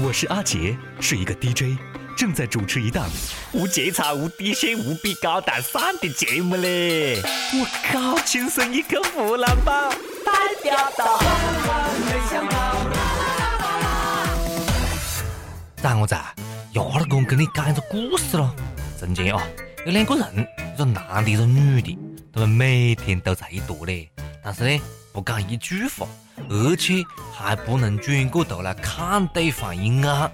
我是阿杰，是一个 DJ，正在主持一档无节操、无底线、无比高大上的节目嘞！我靠，亲生一个湖南包，代表到。当我在亚老公跟你讲一个故事咯。从前啊，有两个人，一个男的，一个女的，他们每天都在一坨嘞，但是呢，不讲一句话，而且还不能转过头来看对方一眼。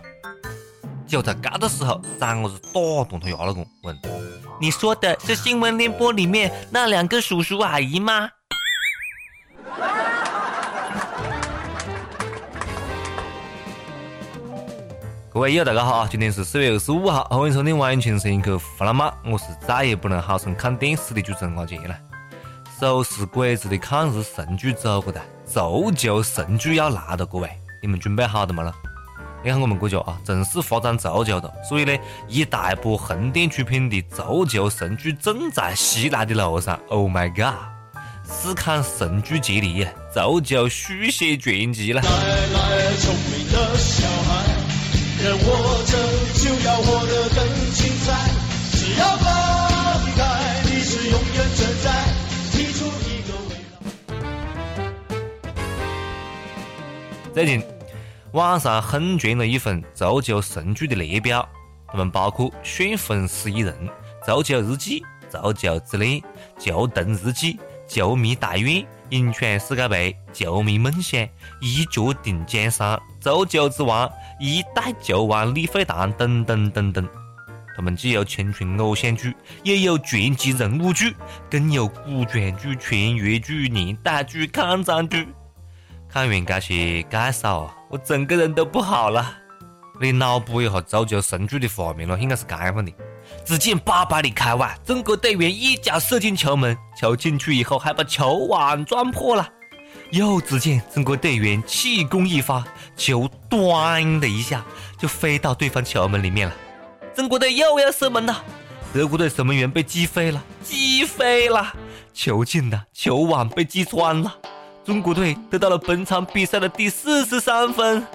就在这个时候，张伢子打断他亚老公，问：“你说的是新闻联播里面那两个叔叔阿姨吗？”各位友大家好，今天是四月二十五号，欢迎收听完全声音客湖南妈，我是再也不能好生看电视的主持人阿杰了。手持鬼子的抗日神剧走过的，足球神剧要来了，各位，你们准备好了没了？你看我们国家啊，正是发展足球的，所以呢，一大波横店出品的足球神剧正在袭来的路上。Oh my god！试看神剧接力，足球续写传奇了。只要最近网上疯传了一份足球神剧的列表，他们包括《旋风十一人》《足球日记》《足球之恋》《球童日记》《球迷大院》《银川世界杯》《球迷梦想》《一脚定江山》《足球之王》。一代球王李惠堂等等等等，他们既有青春偶像剧，也有传奇人物剧，更有古装剧、穿越剧、年代剧、抗战剧。看完这些介绍，我整个人都不好了。你脑补一下足球神剧的画面咯，应该是这样的：只见八百里开外，中国队员一脚射进球门，球进去以后还把球网撞破了。又只见中国队员气功一发，球“端”的一下就飞到对方球门里面了。中国队又要射门了，德国队守门员被击飞了，击飞了，球进了，球网被击穿了。中国队得到了本场比赛的第四十三分。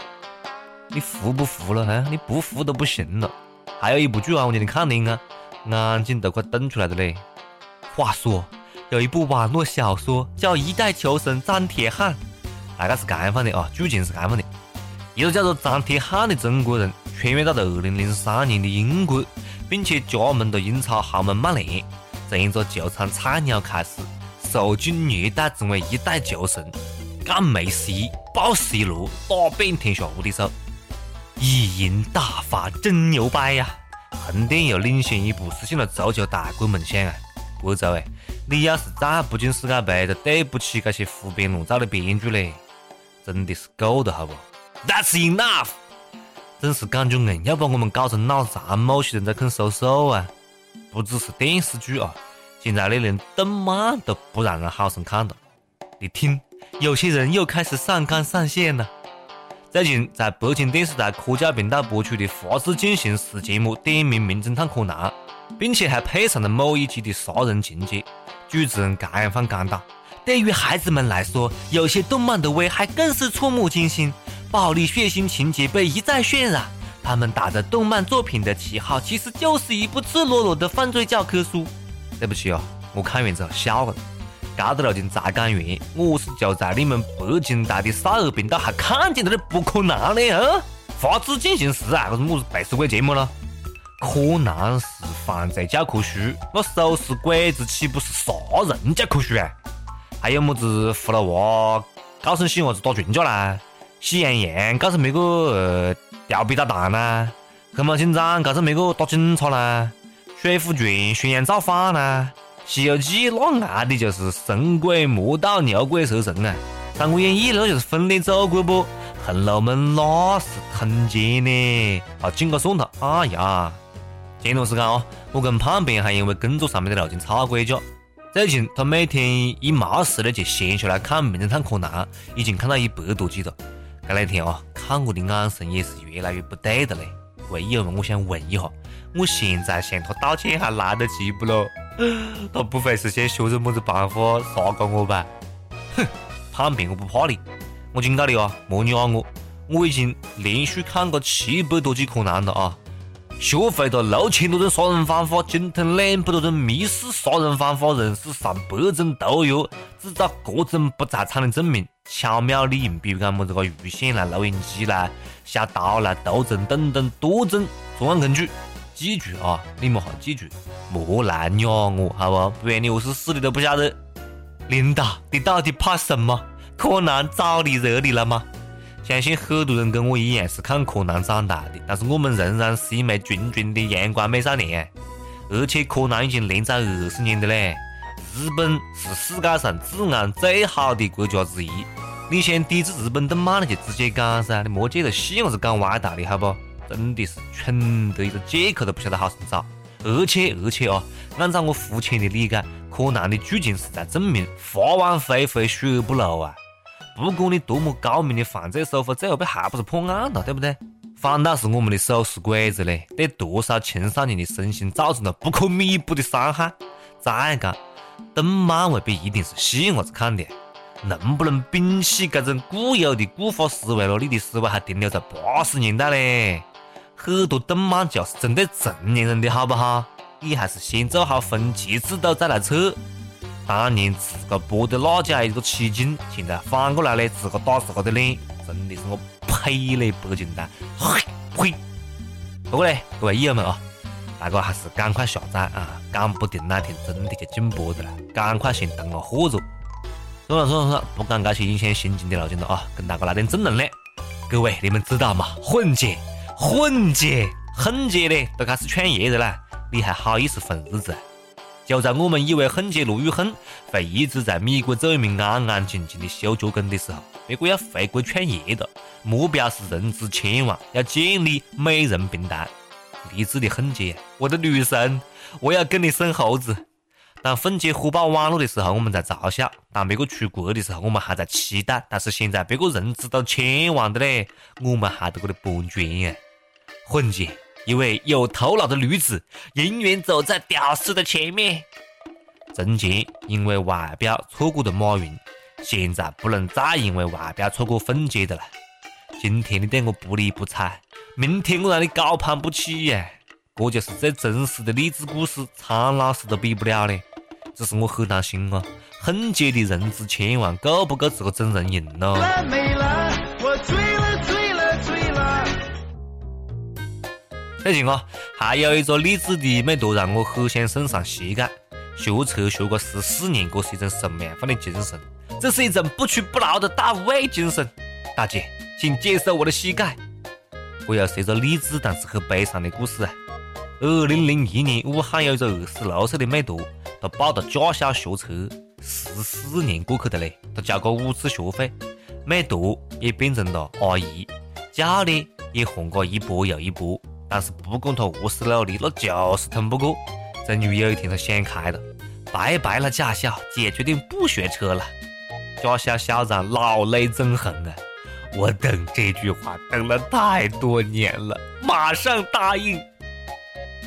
你服不服了？哈，你不服都不行了。还有一部剧啊，我叫你看的啊，眼睛都快瞪出来了嘞。话说。有一部网络小说叫《一代球神张铁汉》，大概是这样的啊，剧情是这样的：一个叫做张铁汉的中国人穿越到了二零零三年的英国，并且加盟了英超豪门曼联，从一个球场菜鸟开始，受尽虐待，成为一代球神，干梅西、抱 C 罗，打遍天下无敌手，一赢大发，真牛掰呀！横店又领先一步，实现了足球大国梦想啊！国足哎！你要是再不进世界杯，就对不起这些胡编乱造的编剧嘞！真的是够了，好不？That's enough！真是感觉硬要把我们搞成脑残，某些人在啃手手啊！不只是电视剧啊，现在你连动漫都不让人好生看了。你听，有些人又开始上纲上线了。最近在北京电视台科教频道播出的《法制进行时》节目，点名名侦探柯南，并且还配上了某一集的杀人情节。主持人这样放讲道：对于孩子们来说，有些动漫的危害更是触目惊心，暴力血腥情节被一再渲染。他们打着动漫作品的旗号，其实就是一部赤裸裸的犯罪教科书。对不起哦，我看完之后笑了。这个路径再讲完，我是就在你们北京台的少儿频道还看见了的，不可能的啊！法制进行时啊，这是么子背时鬼节目了？柯南是犯罪教科书，那手撕鬼子岂不是杀人教科书啊？还有么子葫芦娃告诉细伢子打群架啦？喜羊羊告诉别个调皮捣蛋啦？黑猫警长告诉别个打警察啦？水浒传宣扬造反呐？西游记那爱的就是神鬼魔道牛鬼蛇神啊！三国演义那就是分裂祖国不？红楼梦那是通奸呢？啊，紧个算了，哎呀！前段时间啊，我跟胖边还因为工作上面的事情吵过一架。最近他每天一没事呢，就闲下来看《名侦探柯南》，已经看到一百多集了。这两天啊，看我的眼神也是越来越不对的嘞。位友们，我想问一下，我现在向他道歉还来得及不咯？他不会是想学着么子办法杀过我吧？哼，胖边我不怕你，我警告你啊，莫惹我，我已经连续看过七百多集柯南了啊！学会了六千多种杀人方法，精通两百多种密室杀人方法，认识上百种毒药，制造各种不在场的证明，巧妙利用，比如讲么子个鱼线啦、录音机啦、小刀啦、毒针等等多种作案工具。记住啊，你们哈记住，莫来惹我，好不？不然你我是死的都不晓得。领导，你到底怕什么？柯南招你惹你了吗？相信很多人跟我一样是看柯南长大的，但是我们仍然是一枚纯纯的阳光美少年。而且柯南已经连载二十年的嘞。日本是世界上治安最好的国家之一。你想抵制日本动漫了就直接讲噻，你莫借着戏我是讲歪道理，好不？真的是蠢得一个借口都不晓得好生找。而且而且啊，按照我肤浅的理解，柯南的剧情是在证明法网恢恢，疏而不漏啊。不管你多么高明的犯罪手法，最后被还不是破案了，对不对？反倒是我们的手势鬼子嘞，对多少青少年的身心造成了不可弥补的伤害。再讲，动漫未必一定是细伢子看的，能不能摒弃这种固有的固化思维了？你的思维还停留在八十年代嘞？很多动漫就是针对成年人的，好不好？你还是先做好分级制度再来测。当年自个播的那家一个起劲，现在反过来嘞，自个打自个的脸，真的是我呸嘞！北京蛋，呸呸！不过嘞，各位友们啊，大家还是赶快下载啊，讲不定哪天真的就禁播的了，赶快先囤个货着。算了算了算了，不讲这些影响心情的路径了啊，跟大家来点正能量。各位，你们知道吗？混姐，混姐，混姐嘞，都开始创业了啦，你还好意思混日子？就在我们以为混姐卢玉亨会一直在美国做一名安安静静的修脚工的时候，别个要回国创业了，目标是融资千万，要建立美容平台。励志的混姐，我的女神，我要跟你生猴子。当混姐火爆网络的时候，我们在嘲笑；当别个出国的时候，我们还在期待。但是现在别个融资都千万的嘞，我们还在这里搬砖呀，混姐。一位有头脑的女子，永远走在屌丝的前面。曾经因为外表错过的马云，现在不能再因为外表错过凤姐的了。今天你对我不理不睬，明天我让你高攀不起呀！这就是最真实的励志故事，苍老师都比不了嘞。只是我很担心啊，凤姐的人资千万够不够这个整容用咯？最近啊，还有一个励志的美图让我很想送上膝盖。学车学过十四年，这是一种什么样的精神？这是一种不屈不挠的大无畏精神。大姐，请接受我的膝盖。我又是一个励志但是很悲伤的故事啊。二零零一年，武汉有一个二十六岁的美图，他报的驾校学车，十四年过去的嘞，她交过五次学费，美图也变成了阿姨，教练也换过一波又一波。但是不管他何时努力，那就是通不过。终于有一天，他想开了，拜拜了驾校，姐决定不学车了。驾校校长老泪纵横啊！我等这句话等了太多年了，马上答应。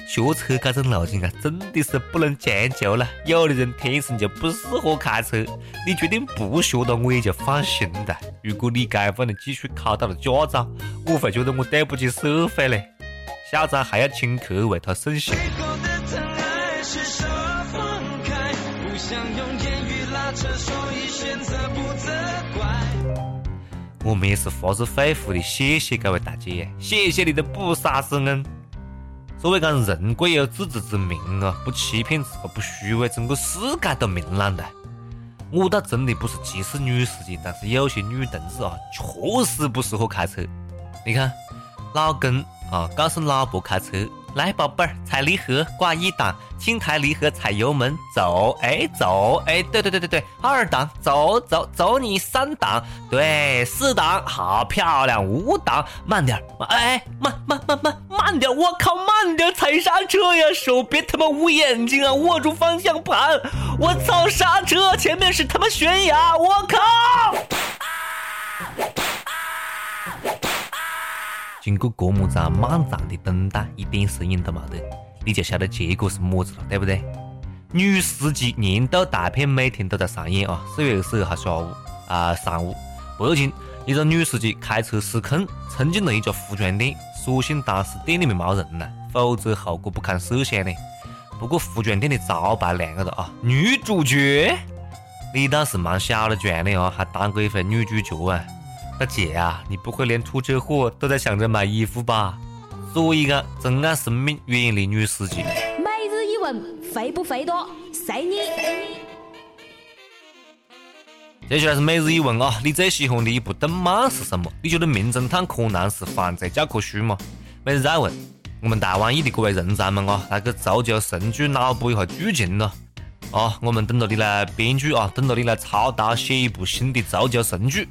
学车这种路径啊，真的是不能强求了。有的人天生就不适合开车，你决定不学了，我也就放心了。如果你这样的继续考到了驾照，我会觉得我对不起社会嘞。校长还要请客为他送行。我们也是发自肺腑的谢谢各位大姐，谢谢你的不杀之恩。所谓讲人贵有自知之明啊，不欺骗自个，不虚伪，整个世界都明朗了。我倒真的不是歧视女司机，但是有些女同志啊，确实不适合开车。你看，老公。啊！告诉老婆开车，来宝贝儿，踩离合，挂一档，轻抬离合，踩油门，走，哎走，哎，对对对对对，二档，走走走，你三档，对，四档，好漂亮，五档，慢点，哎，慢慢慢慢慢点，我靠，慢点，踩刹车呀，手别他妈捂眼睛啊，握住方向盘，我操，刹车，前面是他妈悬崖，我靠！经过这么长漫长的等待，一点声音都没得，你就晓得结果是么子了，对不对？女司机年度大片每天都在上演啊！四月二十二号下午啊上午，北京一个女司机开车失控，冲进了一家服装店，所幸当时店里面没人呐，否则后果不堪设想呢。不过服装店的招牌亮个的啊，女主角，你倒是蛮小的壮的啊，还当过一回女主角啊！大姐啊，你不会连出车祸都在想着买衣服吧？所以讲，珍爱生命，远离女司机。每日一问，肥不肥多？随你。接下来是每日一问啊，你最喜欢的一部动漫是什么？你觉得《名侦探柯南》是犯罪教科书吗？每日再问。我们台湾裔的各位人才们啊，来个足球神剧脑补一下剧情咯！啊，我们等着你来编剧啊，等着你来操刀写一部新的足球神剧。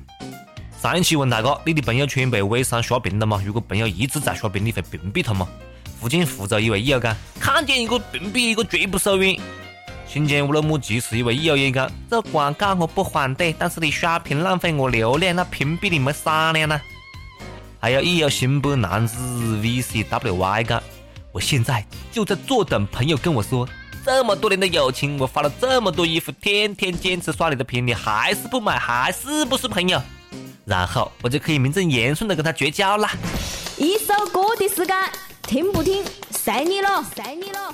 上一期问大家，你的朋友圈被微商刷屏了吗？如果朋友一直在刷屏，你会屏蔽他吗？福建福州一位益友讲，看见一个屏蔽一个，绝不手软。新疆乌鲁木齐市一位益友也讲，这广告我不反对，但是你刷屏浪费我流量，那屏蔽你没商量呢？还有一有新北男子 VCWY 讲，我现在就在坐等朋友跟我说，这么多年的友情，我发了这么多衣服，天天坚持刷你的屏，你还是不买，还是不是朋友？然后我就可以名正言顺的跟他绝交啦。一首歌的时间，听不听，随你了，随你了。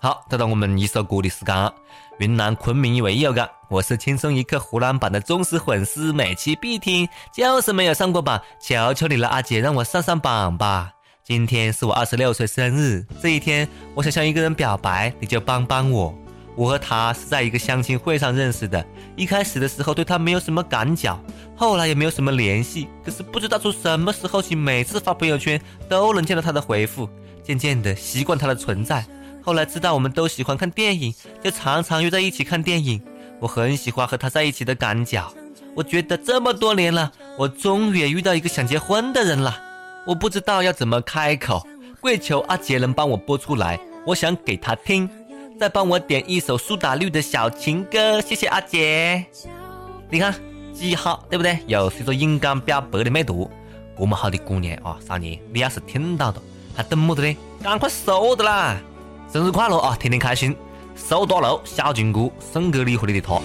好，到到我们一首歌的时间。云南昆明一位友讲，我是轻松一刻湖南版的忠实粉丝，每期必听，就是没有上过榜，求求你了，阿姐让我上上榜吧。今天是我二十六岁生日，这一天我想向一个人表白，你就帮帮我。我和他是在一个相亲会上认识的，一开始的时候对他没有什么感觉，后来也没有什么联系，可是不知道从什么时候起，每次发朋友圈都能见到他的回复，渐渐的习惯他的存在。后来知道我们都喜欢看电影，就常常约在一起看电影。我很喜欢和他在一起的感觉。我觉得这么多年了，我终于也遇到一个想结婚的人了。我不知道要怎么开口，跪求阿杰能帮我播出来。我想给他听，再帮我点一首苏打绿的小情歌。谢谢阿姐。你看记号，对不对？又是一个勇敢表白的美图。这么好的姑娘啊，少年，你要是听到了，还等么子呢？赶快收的啦！生日快乐啊！天天开心，苏大楼小情歌送给你和你的他。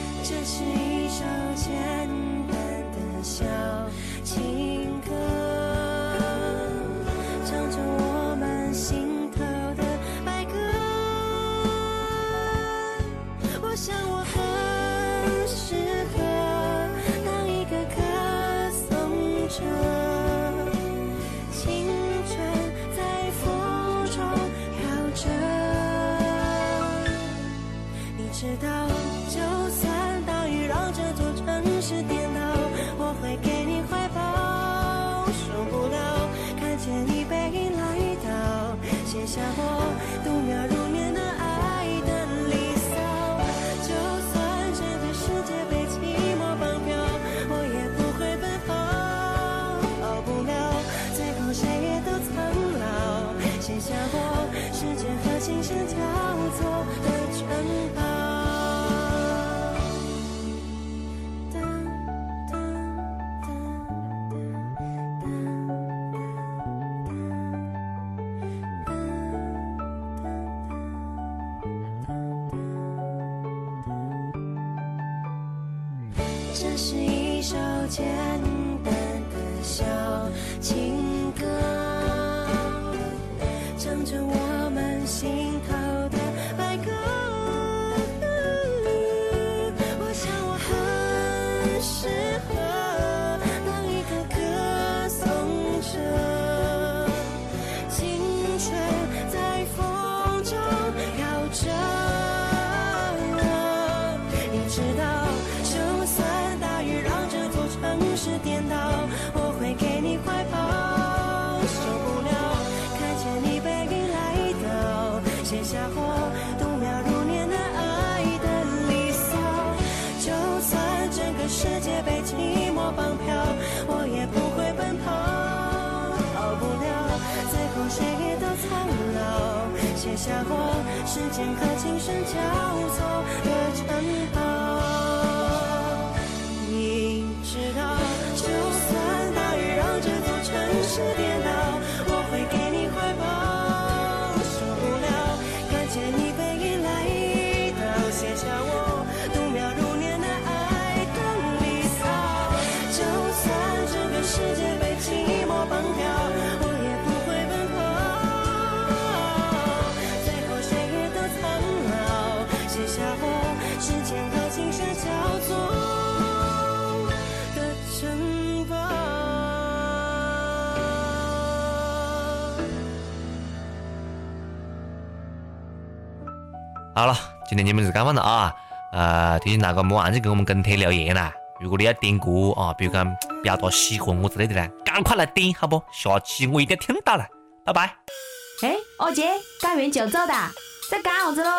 是一首简单的小情歌，唱着我们心头下过时间和琴声交错的城堡。好了，今天节目就是干完了啊！呃，提醒大家莫忘记给我们跟帖留言啦。如果你要点歌啊，比如讲表达喜欢我之类的呢，赶快来点好不？下期我一定听到了，拜拜。哎，二姐，讲完就走哒，在干啥子喽？